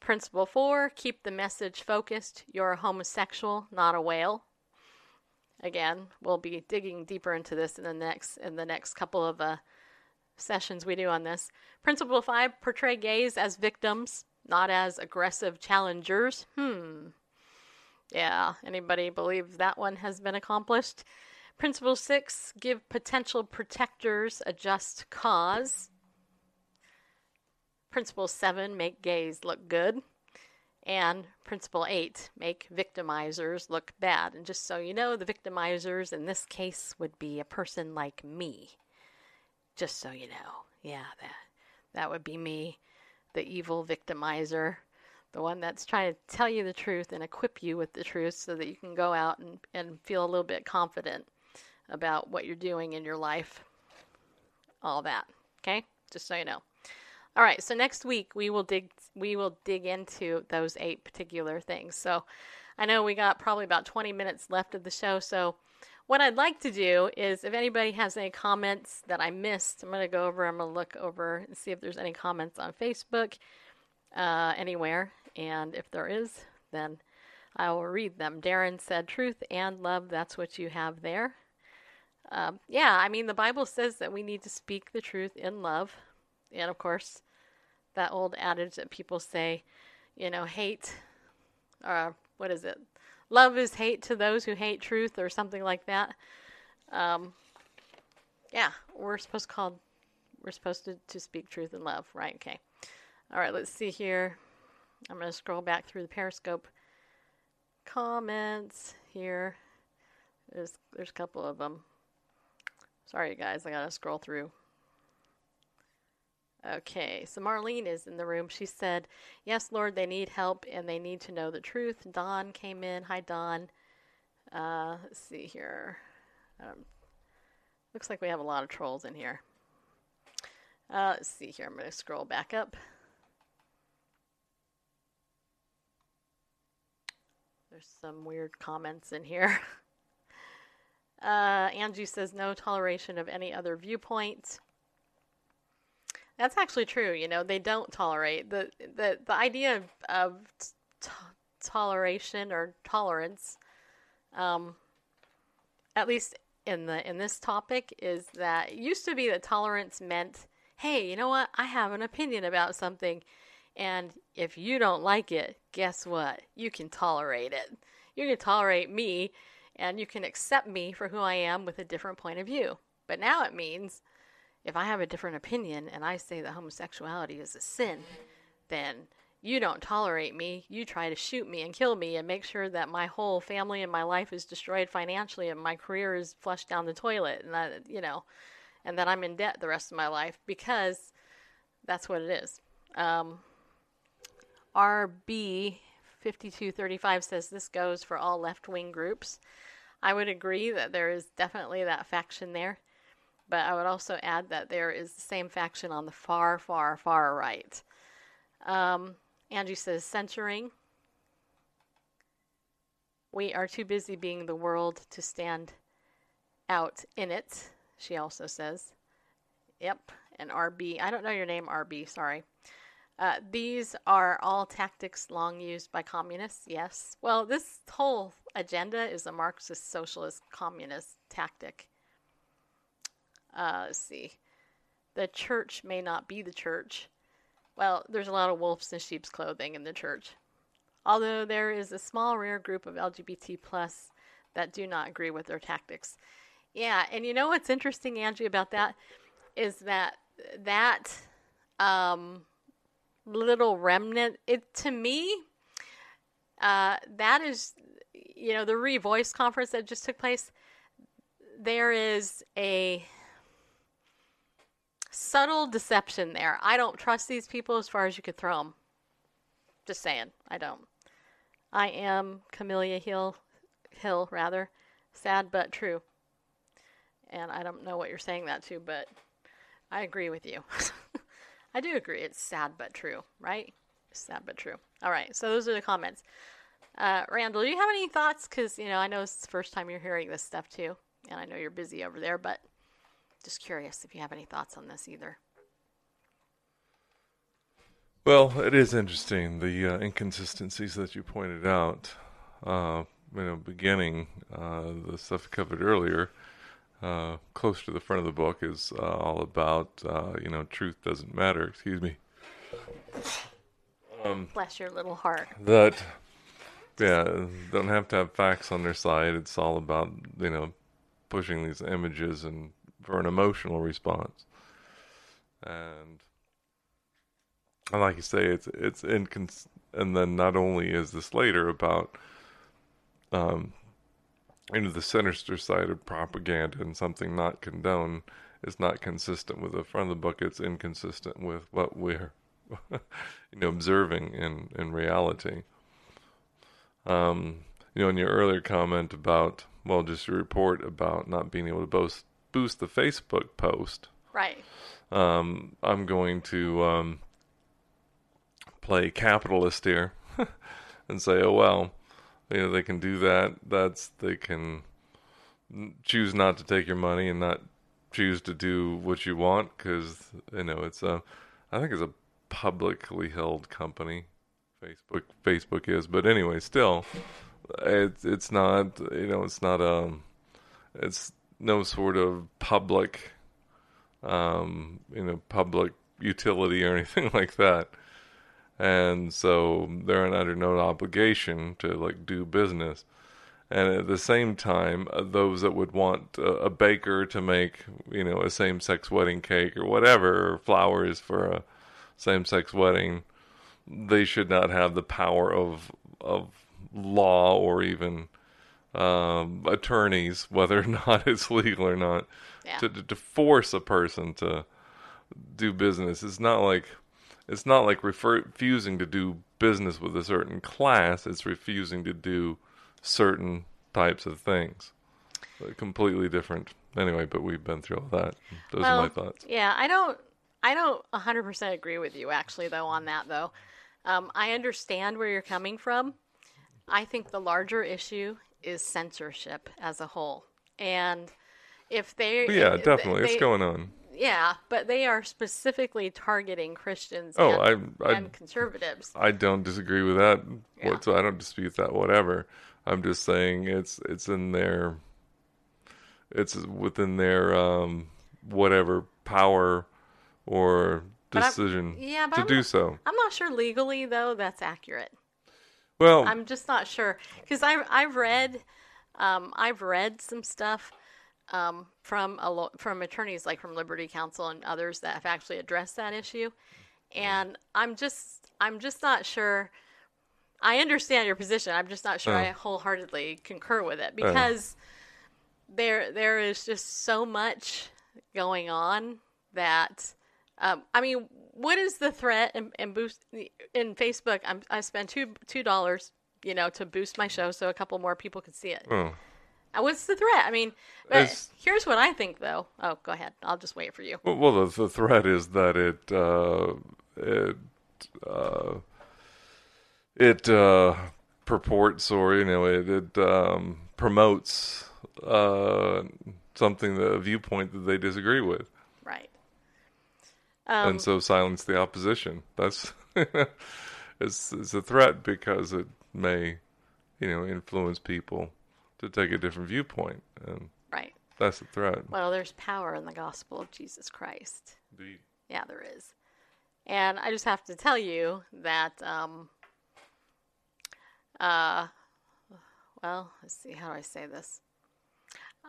Principle four, keep the message focused. You're a homosexual, not a whale. Again, we'll be digging deeper into this in the next in the next couple of uh, sessions we do on this. Principle five, portray gays as victims, not as aggressive challengers. Hmm. Yeah, anybody believe that one has been accomplished? Principle six, give potential protectors a just cause. Principle 7, make gays look good. And principle 8, make victimizers look bad. And just so you know, the victimizers in this case would be a person like me. Just so you know. Yeah, that that would be me, the evil victimizer, the one that's trying to tell you the truth and equip you with the truth so that you can go out and, and feel a little bit confident about what you're doing in your life. All that. Okay? Just so you know. All right, so next week we will dig we will dig into those eight particular things. So I know we got probably about 20 minutes left of the show, so what I'd like to do is if anybody has any comments that I missed, I'm going to go over, I'm going to look over and see if there's any comments on Facebook uh, anywhere. And if there is, then I will read them. Darren said, Truth and love, that's what you have there. Um, yeah, I mean, the Bible says that we need to speak the truth in love. And of course, that old adage that people say, you know, hate, or uh, what is it? love is hate to those who hate truth or something like that. Um, yeah, we're supposed to call, we're supposed to, to speak truth in love, right? Okay. All right, let's see here. I'm going to scroll back through the Periscope comments here. There's there's a couple of them. Sorry, guys, I got to scroll through. Okay, so Marlene is in the room. She said, Yes, Lord, they need help and they need to know the truth. Don came in. Hi, Don. Uh, let's see here. Um, looks like we have a lot of trolls in here. Uh, let's see here. I'm going to scroll back up. There's some weird comments in here. Uh, Angie says, No toleration of any other viewpoint. That's actually true. You know, they don't tolerate the the the idea of, of t- toleration or tolerance. Um, at least in the in this topic, is that used to be that tolerance meant, hey, you know what? I have an opinion about something, and if you don't like it, guess what? You can tolerate it. You can tolerate me, and you can accept me for who I am with a different point of view. But now it means if I have a different opinion and I say that homosexuality is a sin, then you don't tolerate me. You try to shoot me and kill me and make sure that my whole family and my life is destroyed financially and my career is flushed down the toilet and that, you know, and that I'm in debt the rest of my life because that's what it is. Um, RB 5235 says this goes for all left wing groups. I would agree that there is definitely that faction there. But I would also add that there is the same faction on the far, far, far right. Um, Angie says censoring. We are too busy being the world to stand out in it, she also says. Yep, and RB. I don't know your name, RB, sorry. Uh, these are all tactics long used by communists. Yes. Well, this whole agenda is a Marxist, socialist, communist tactic. Uh, let's see. The church may not be the church. Well, there's a lot of wolves in sheep's clothing in the church. Although there is a small, rare group of LGBT plus that do not agree with their tactics. Yeah, and you know what's interesting, Angie, about that is that that um, little remnant. It to me, uh, that is, you know, the Revoice conference that just took place. There is a subtle deception there. I don't trust these people as far as you could throw them. Just saying, I don't. I am Camellia Hill, Hill rather, sad but true. And I don't know what you're saying that to, but I agree with you. I do agree. It's sad but true, right? Sad but true. All right. So those are the comments. Uh, Randall, do you have any thoughts? Because you know, I know it's the first time you're hearing this stuff too, and I know you're busy over there, but just curious if you have any thoughts on this either. Well, it is interesting the uh, inconsistencies that you pointed out. Uh, you know, beginning uh, the stuff covered earlier, uh, close to the front of the book is uh, all about uh, you know truth doesn't matter. Excuse me. Um, Bless your little heart. That yeah, don't have to have facts on their side. It's all about you know pushing these images and for an emotional response. And and like you say, it's it's incons. And then not only is this later about um, into the sinister side of propaganda and something not condoned is not consistent with the front of the book. It's inconsistent with what we're you know observing in in reality. Um, you know, in your earlier comment about well, just your report about not being able to boost boost the Facebook post. Right. Um, I'm going to um, play capitalist here and say, oh well, you know they can do that. That's they can choose not to take your money and not choose to do what you want because you know it's a, I think it's a publicly held company. Facebook Facebook is, but anyway, still, it's it's not you know it's not um it's no sort of public um you know public utility or anything like that and so they're under no obligation to like do business and at the same time uh, those that would want a, a, baker to make you know a same-sex wedding cake or whatever or flowers for a same-sex wedding they should not have the power of of law or even um, attorneys whether or not it's legal or not yeah. to, to force a person to do business it's not like it's not like refer- refusing to do business with a certain class. It's refusing to do certain types of things. completely different. Anyway, but we've been through all that. Those well, are my thoughts. Yeah, I don't. I don't 100% agree with you actually though on that though. Um, I understand where you're coming from. I think the larger issue is censorship as a whole, and if they yeah definitely they, it's going on yeah, but they are specifically targeting Christians oh, and, I, I, and conservatives. I don't disagree with that. Yeah. So I don't dispute that. Whatever. I'm just saying it's it's in their it's within their um, whatever power or decision yeah, to I'm do not, so. I'm not sure legally though that's accurate. Well, I'm just not sure because I I've read um, I've read some stuff um, from a lo- from attorneys like from Liberty Counsel and others that have actually addressed that issue, and I'm just I'm just not sure. I understand your position. I'm just not sure I wholeheartedly concur with it because there there is just so much going on that um, I mean, what is the threat and, and boost in Facebook? I'm, I spent two two dollars, you know, to boost my show so a couple more people can see it. Oh. Uh, what's the threat? I mean, here's what I think, though. Oh, go ahead. I'll just wait for you. Well, the, the threat is that it uh, it uh, it uh, purports or you know it, it um, promotes uh, something the viewpoint that they disagree with. Right. Um, and so silence the opposition. That's it's it's a threat because it may, you know, influence people to take a different viewpoint, and Right. that's a threat. Well, there's power in the gospel of Jesus Christ. Indeed. Yeah, there is. And I just have to tell you that, um, uh, well, let's see, how do I say this?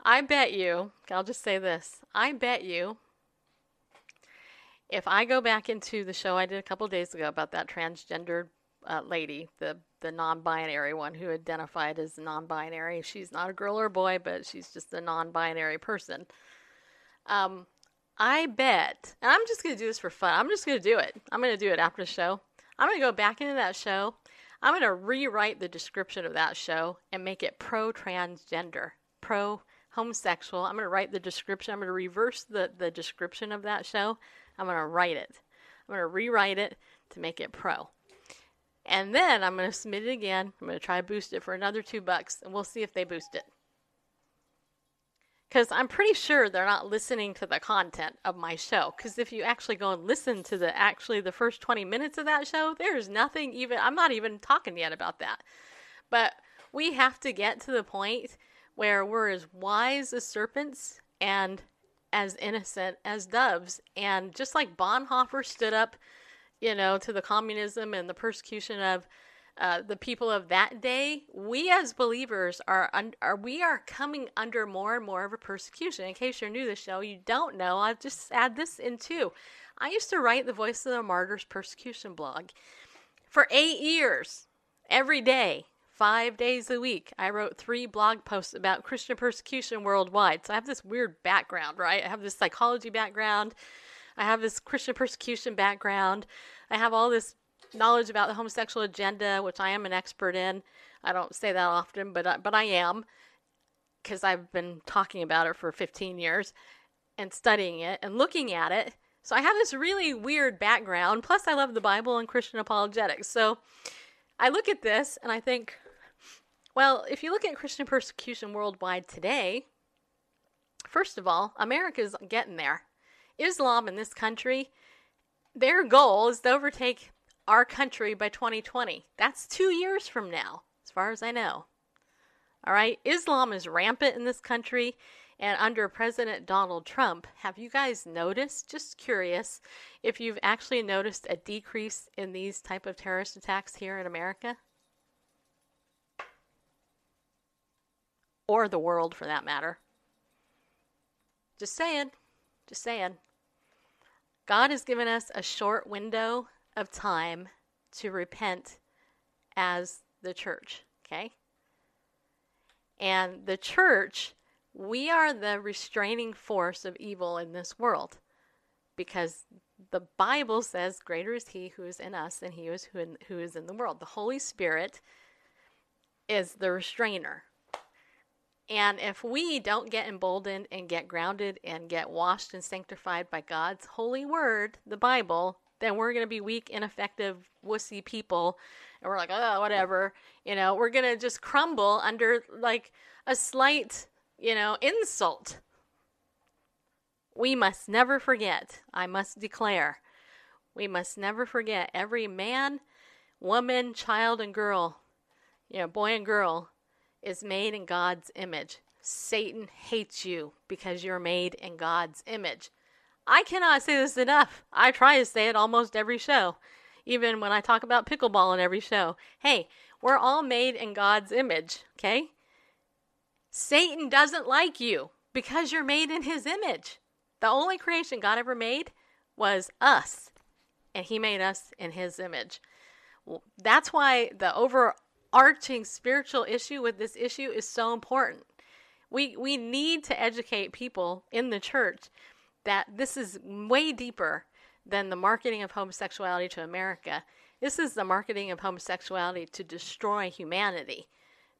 I bet you, I'll just say this I bet you if I go back into the show I did a couple days ago about that transgendered uh, lady, the the non-binary one who identified as non-binary, she's not a girl or a boy, but she's just a non-binary person. Um, I bet, and I'm just to do this for fun. I'm just to do it. I'm to do it after the show. I'm to go back into that show. I'm to rewrite the description of that show and make it pro transgender, pro homosexual. I'm to write the description. I'm to reverse the, the description of that show. I'm to write it. I'm to rewrite it to make it pro. And then I'm going to submit it again. I'm going to try to boost it for another two bucks, and we'll see if they boost it because I'm pretty sure they're not listening to the content of my show. Because if you actually go and listen to the actually the first 20 minutes of that show, there's nothing even. I'm not even talking yet about that. But we have to get to the point where we're as wise as serpents and as innocent as doves. And just like Bonhoeffer stood up, you know, to the communism and the persecution of uh, the people of that day, we as believers are, un- are we are coming under more and more of a persecution. In case you're new to the show, you don't know. I'll just add this in too. I used to write the Voice of the Martyrs persecution blog for eight years, every day, five days a week. I wrote three blog posts about Christian persecution worldwide. So I have this weird background, right? I have this psychology background. I have this Christian persecution background. I have all this knowledge about the homosexual agenda, which I am an expert in. I don't say that often, but I, but I am because I've been talking about it for 15 years and studying it and looking at it. So I have this really weird background. Plus, I love the Bible and Christian apologetics. So I look at this and I think, well, if you look at Christian persecution worldwide today, first of all, America's getting there. Islam in this country, their goal is to overtake our country by 2020. That's two years from now, as far as I know. All right, Islam is rampant in this country, and under President Donald Trump, have you guys noticed? Just curious if you've actually noticed a decrease in these type of terrorist attacks here in America, or the world for that matter. Just saying, just saying. God has given us a short window of time to repent as the church, okay? And the church, we are the restraining force of evil in this world because the Bible says, Greater is He who is in us than He who is in the world. The Holy Spirit is the restrainer. And if we don't get emboldened and get grounded and get washed and sanctified by God's holy word, the Bible, then we're going to be weak, ineffective, wussy people. And we're like, oh, whatever. You know, we're going to just crumble under like a slight, you know, insult. We must never forget, I must declare, we must never forget every man, woman, child, and girl, you know, boy and girl is made in God's image. Satan hates you because you're made in God's image. I cannot say this enough. I try to say it almost every show, even when I talk about pickleball in every show. Hey, we're all made in God's image, okay? Satan doesn't like you because you're made in his image. The only creation God ever made was us, and he made us in his image. Well, that's why the overarching spiritual issue with this issue is so important. We we need to educate people in the church that this is way deeper than the marketing of homosexuality to America. This is the marketing of homosexuality to destroy humanity.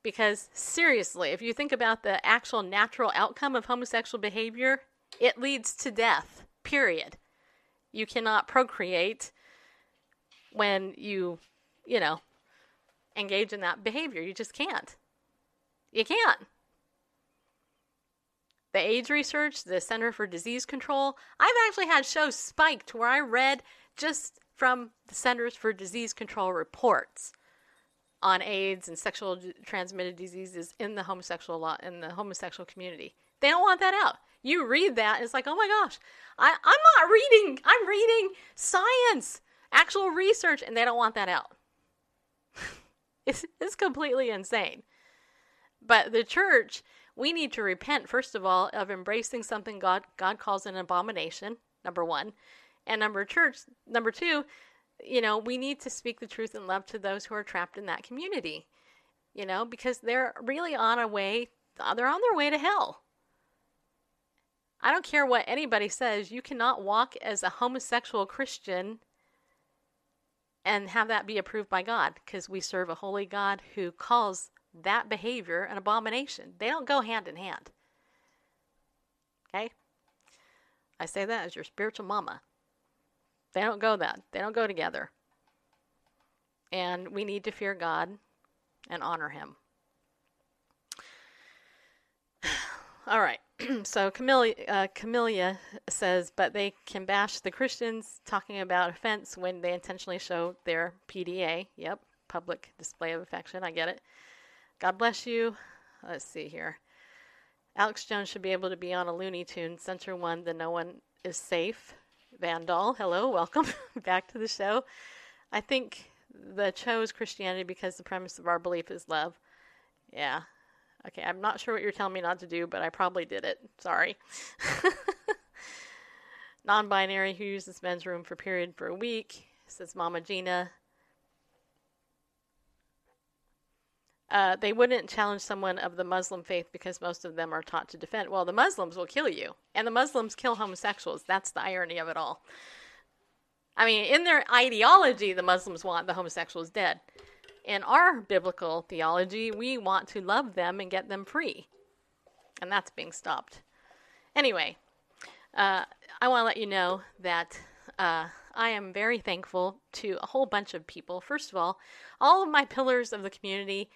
Because seriously, if you think about the actual natural outcome of homosexual behavior, it leads to death, period. You cannot procreate when you, you know, engage in that behavior. You just can't. You can't. The AIDS research, the Center for Disease Control, I've actually had shows spiked where I read just from the Centers for Disease Control reports on AIDS and sexual transmitted diseases in the homosexual law in the homosexual community. They don't want that out. You read that, it's like, oh my gosh, I, I'm not reading. I'm reading science, actual research, and they don't want that out. It's, it's completely insane. But the church, we need to repent, first of all, of embracing something God, God calls an abomination, number one. And number church, number two, you know, we need to speak the truth in love to those who are trapped in that community. You know, because they're really on a way, they're on their way to hell. I don't care what anybody says, you cannot walk as a homosexual Christian and have that be approved by God because we serve a holy God who calls that behavior an abomination. They don't go hand in hand. Okay? I say that as your spiritual mama. They don't go that. They don't go together. And we need to fear God and honor him. All right. so Camilla, uh, Camellia says, but they can bash the Christians talking about offense when they intentionally show their PDA. Yep, public display of affection. I get it. God bless you. Let's see here. Alex Jones should be able to be on a Looney Tune. Center one, the no one is safe. Vandal, hello, welcome back to the show. I think the chose Christianity because the premise of our belief is love. Yeah, Okay, I'm not sure what you're telling me not to do, but I probably did it. Sorry. Non binary who uses men's room for period for a week, says Mama Gina. Uh, they wouldn't challenge someone of the Muslim faith because most of them are taught to defend. Well, the Muslims will kill you, and the Muslims kill homosexuals. That's the irony of it all. I mean, in their ideology, the Muslims want the homosexuals dead in our biblical theology, we want to love them and get them free. And that's being stopped. Anyway, uh, I want to let you know that uh, I am very thankful to a whole bunch of people. First of all, all of my pillars of the community.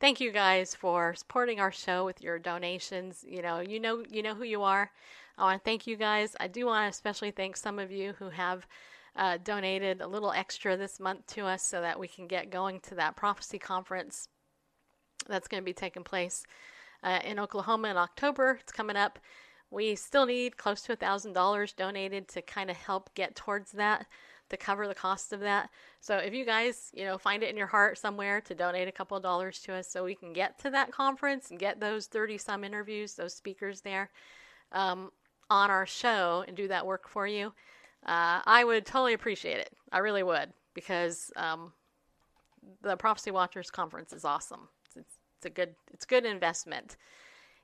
Thank you guys for supporting our show with your donations. You know, you know, you know who you are. I want to thank you guys. I do want to especially thank some of you who have uh, donated a little extra this month to us so that we can get going to that prophecy conference that's going to be taking place uh, in Oklahoma in October. It's coming up. We still need close to a thousand dollars donated to kind of help get towards that, to cover the cost of that. So if you guys, you know, find it in your heart somewhere to donate a couple of dollars to us, so we can get to that conference and get those thirty some interviews, those speakers there, um, on our show and do that work for you uh, I would totally appreciate it. I really would because um, the Prophecy Watchers conference is awesome. It's, it's, it's, a good it's good investment,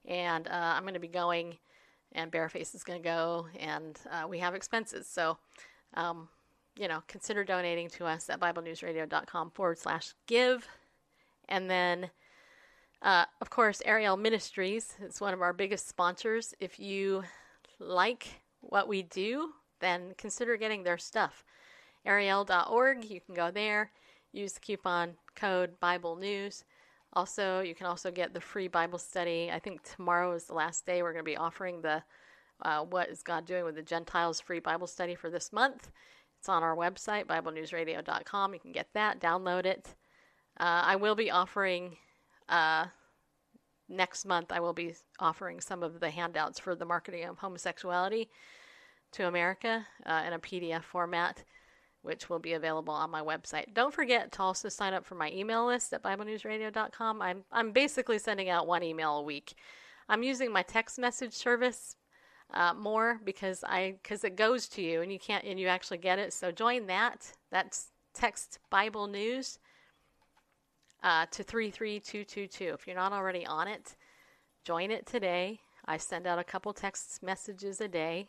and uh, I'm going to be going, and Bareface is going to go, and uh, we have expenses. So, um, you know, consider donating to us at BibleNewsRadio.com forward slash give, and then. Uh, of course, Ariel Ministries is one of our biggest sponsors. If you like what we do, then consider getting their stuff. Ariel.org, you can go there, use the coupon code Bible News. Also, you can also get the free Bible study. I think tomorrow is the last day we're going to be offering the uh, What is God Doing with the Gentiles free Bible study for this month. It's on our website, BibleNewsRadio.com. You can get that, download it. Uh, I will be offering uh, next month. I will be offering some of the handouts for the marketing of homosexuality to America uh, in a PDF format, which will be available on my website. Don't forget to also sign up for my email list at BibleNewsRadio.com. I'm, I'm basically sending out one email a week. I'm using my text message service uh, more because I because it goes to you and you can't and you actually get it. So join that. That's text Bible News uh, to three three two two two. If you're not already on it, join it today. I send out a couple text messages a day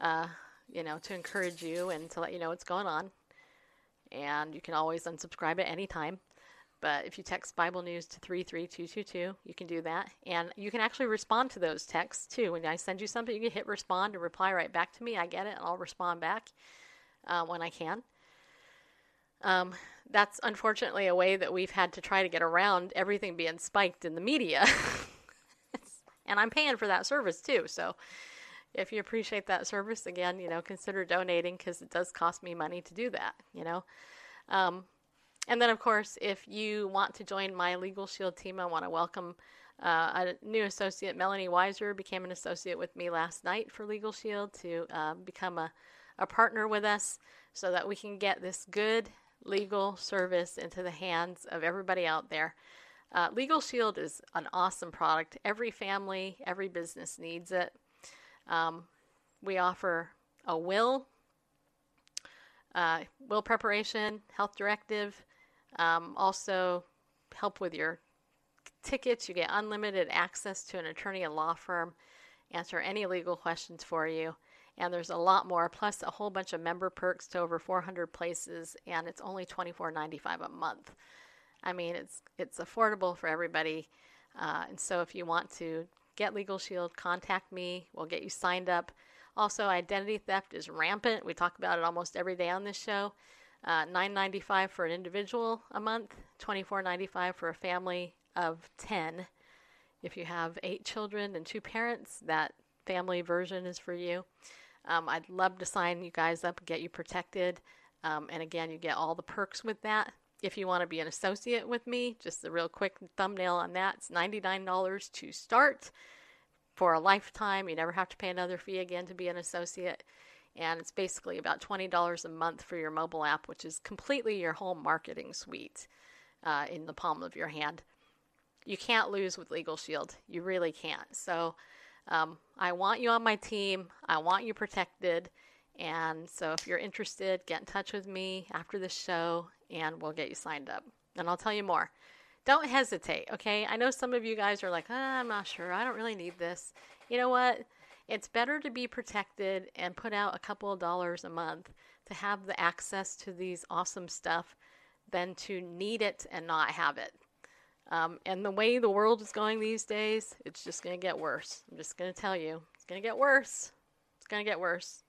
uh, you know, to encourage you and to let you know what's going on. And you can always unsubscribe at any time. But if you text Bible News to 33222, you can do that. And you can actually respond to those texts too. When I send you something, you can hit respond and reply right back to me. I get it, and I'll respond back uh, when I can. Um, that's unfortunately a way that we've had to try to get around everything being spiked in the media. and I'm paying for that service too. So if you appreciate that service, again, you know, consider donating because it does cost me money to do that, you know. Um, and then, of course, if you want to join my Legal Shield team, I want to welcome uh, a new associate. Melanie Weiser became an associate with me last night for Legal Shield to uh, become a, a partner with us so that we can get this good legal service into the hands of everybody out there. Uh, legal Shield is an awesome product. Every family, every business needs it. Um, we offer a will, uh, will preparation, health directive, um, also help with your tickets. You get unlimited access to an attorney and law firm, answer any legal questions for you. And there's a lot more, plus a whole bunch of member perks to over 400 places, and it's only $24.95 a month. I mean, it's it's affordable for everybody. Uh, and so, if you want to get Legal Shield, contact me. We'll get you signed up. Also, identity theft is rampant. We talk about it almost every day on this show. Uh, $9.95 for an individual a month, $24.95 for a family of 10. If you have eight children and two parents, that family version is for you. Um, I'd love to sign you guys up get you protected. Um, and again, you get all the perks with that. If you want to be an associate with me, just a real quick thumbnail on that. It's $99 to start for a lifetime. You never have to pay another fee again to be an associate. And it's basically about $20 a month for your mobile app, which is completely your whole marketing suite uh, in the palm of your hand. You can't lose with Legal Shield. You really can't. So um, I want you on my team. I want you protected. And so if you're interested, get in touch with me after the show and we'll get you signed up. And I'll tell you more. Don't hesitate, okay? I know some of you guys are like, ah, I'm not sure. I don't really need this. You know what? It's better to be protected and put out a couple of dollars a month to have the access to these awesome stuff than to need it and not have it. Um, and the way the world is going these days, it's just going to get worse. I'm just going to tell you, it's going to get worse. It's going to get worse.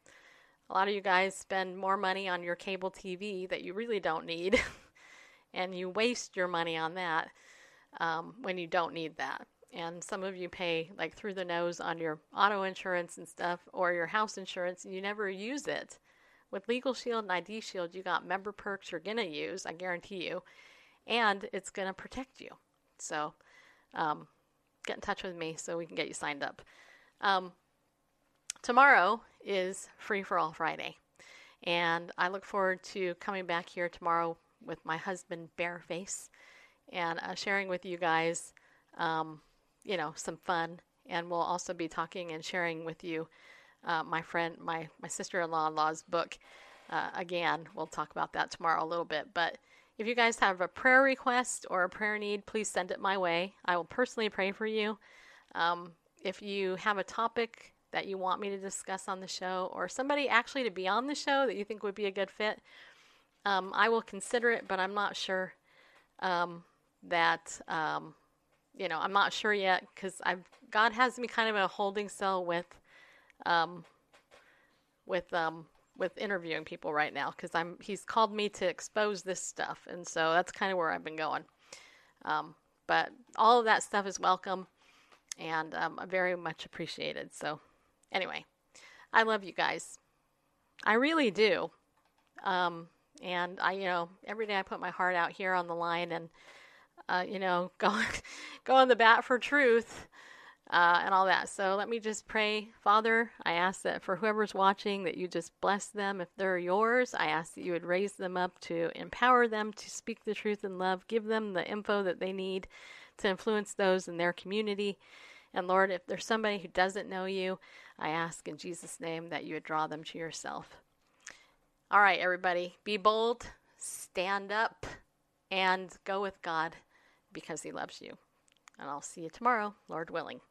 A lot of you guys spend more money on your cable TV that you really don't need, and you waste your money on that um, when you don't need that. And some of you pay like through the nose on your auto insurance and stuff, or your house insurance, and you never use it. With Legal Shield and ID Shield, you got member perks you're going to use, I guarantee you, and it's going to protect you. So um, get in touch with me so we can get you signed up. Um, tomorrow is Free for All Friday. And I look forward to coming back here tomorrow with my husband, Bareface, and uh, sharing with you guys, um, you know, some fun. And we'll also be talking and sharing with you uh, my friend, my, my sister in law in law's book. Uh, again, we'll talk about that tomorrow a little bit. But if you guys have a prayer request or a prayer need, please send it my way. I will personally pray for you. Um, if you have a topic that you want me to discuss on the show, or somebody actually to be on the show that you think would be a good fit, um, I will consider it, but I'm not sure um, that, um, you know, I'm not sure yet because I've God has me kind of a holding cell with, um, with um, with interviewing people right now because I'm he's called me to expose this stuff, and so that's kind of where I've been going. Um, but all of that stuff is welcome, and um, very much appreciated. So, anyway, I love you guys. I really do. Um, and I, you know, every day I put my heart out here on the line, and uh, you know, go go on the bat for truth uh, and all that. So let me just pray. Father, I ask that for whoever's watching, that you just bless them. If they're yours, I ask that you would raise them up to empower them to speak the truth in love, give them the info that they need to influence those in their community. And Lord, if there's somebody who doesn't know you, I ask in Jesus' name that you would draw them to yourself. All right, everybody, be bold, stand up, and go with God because He loves you. And I'll see you tomorrow, Lord willing.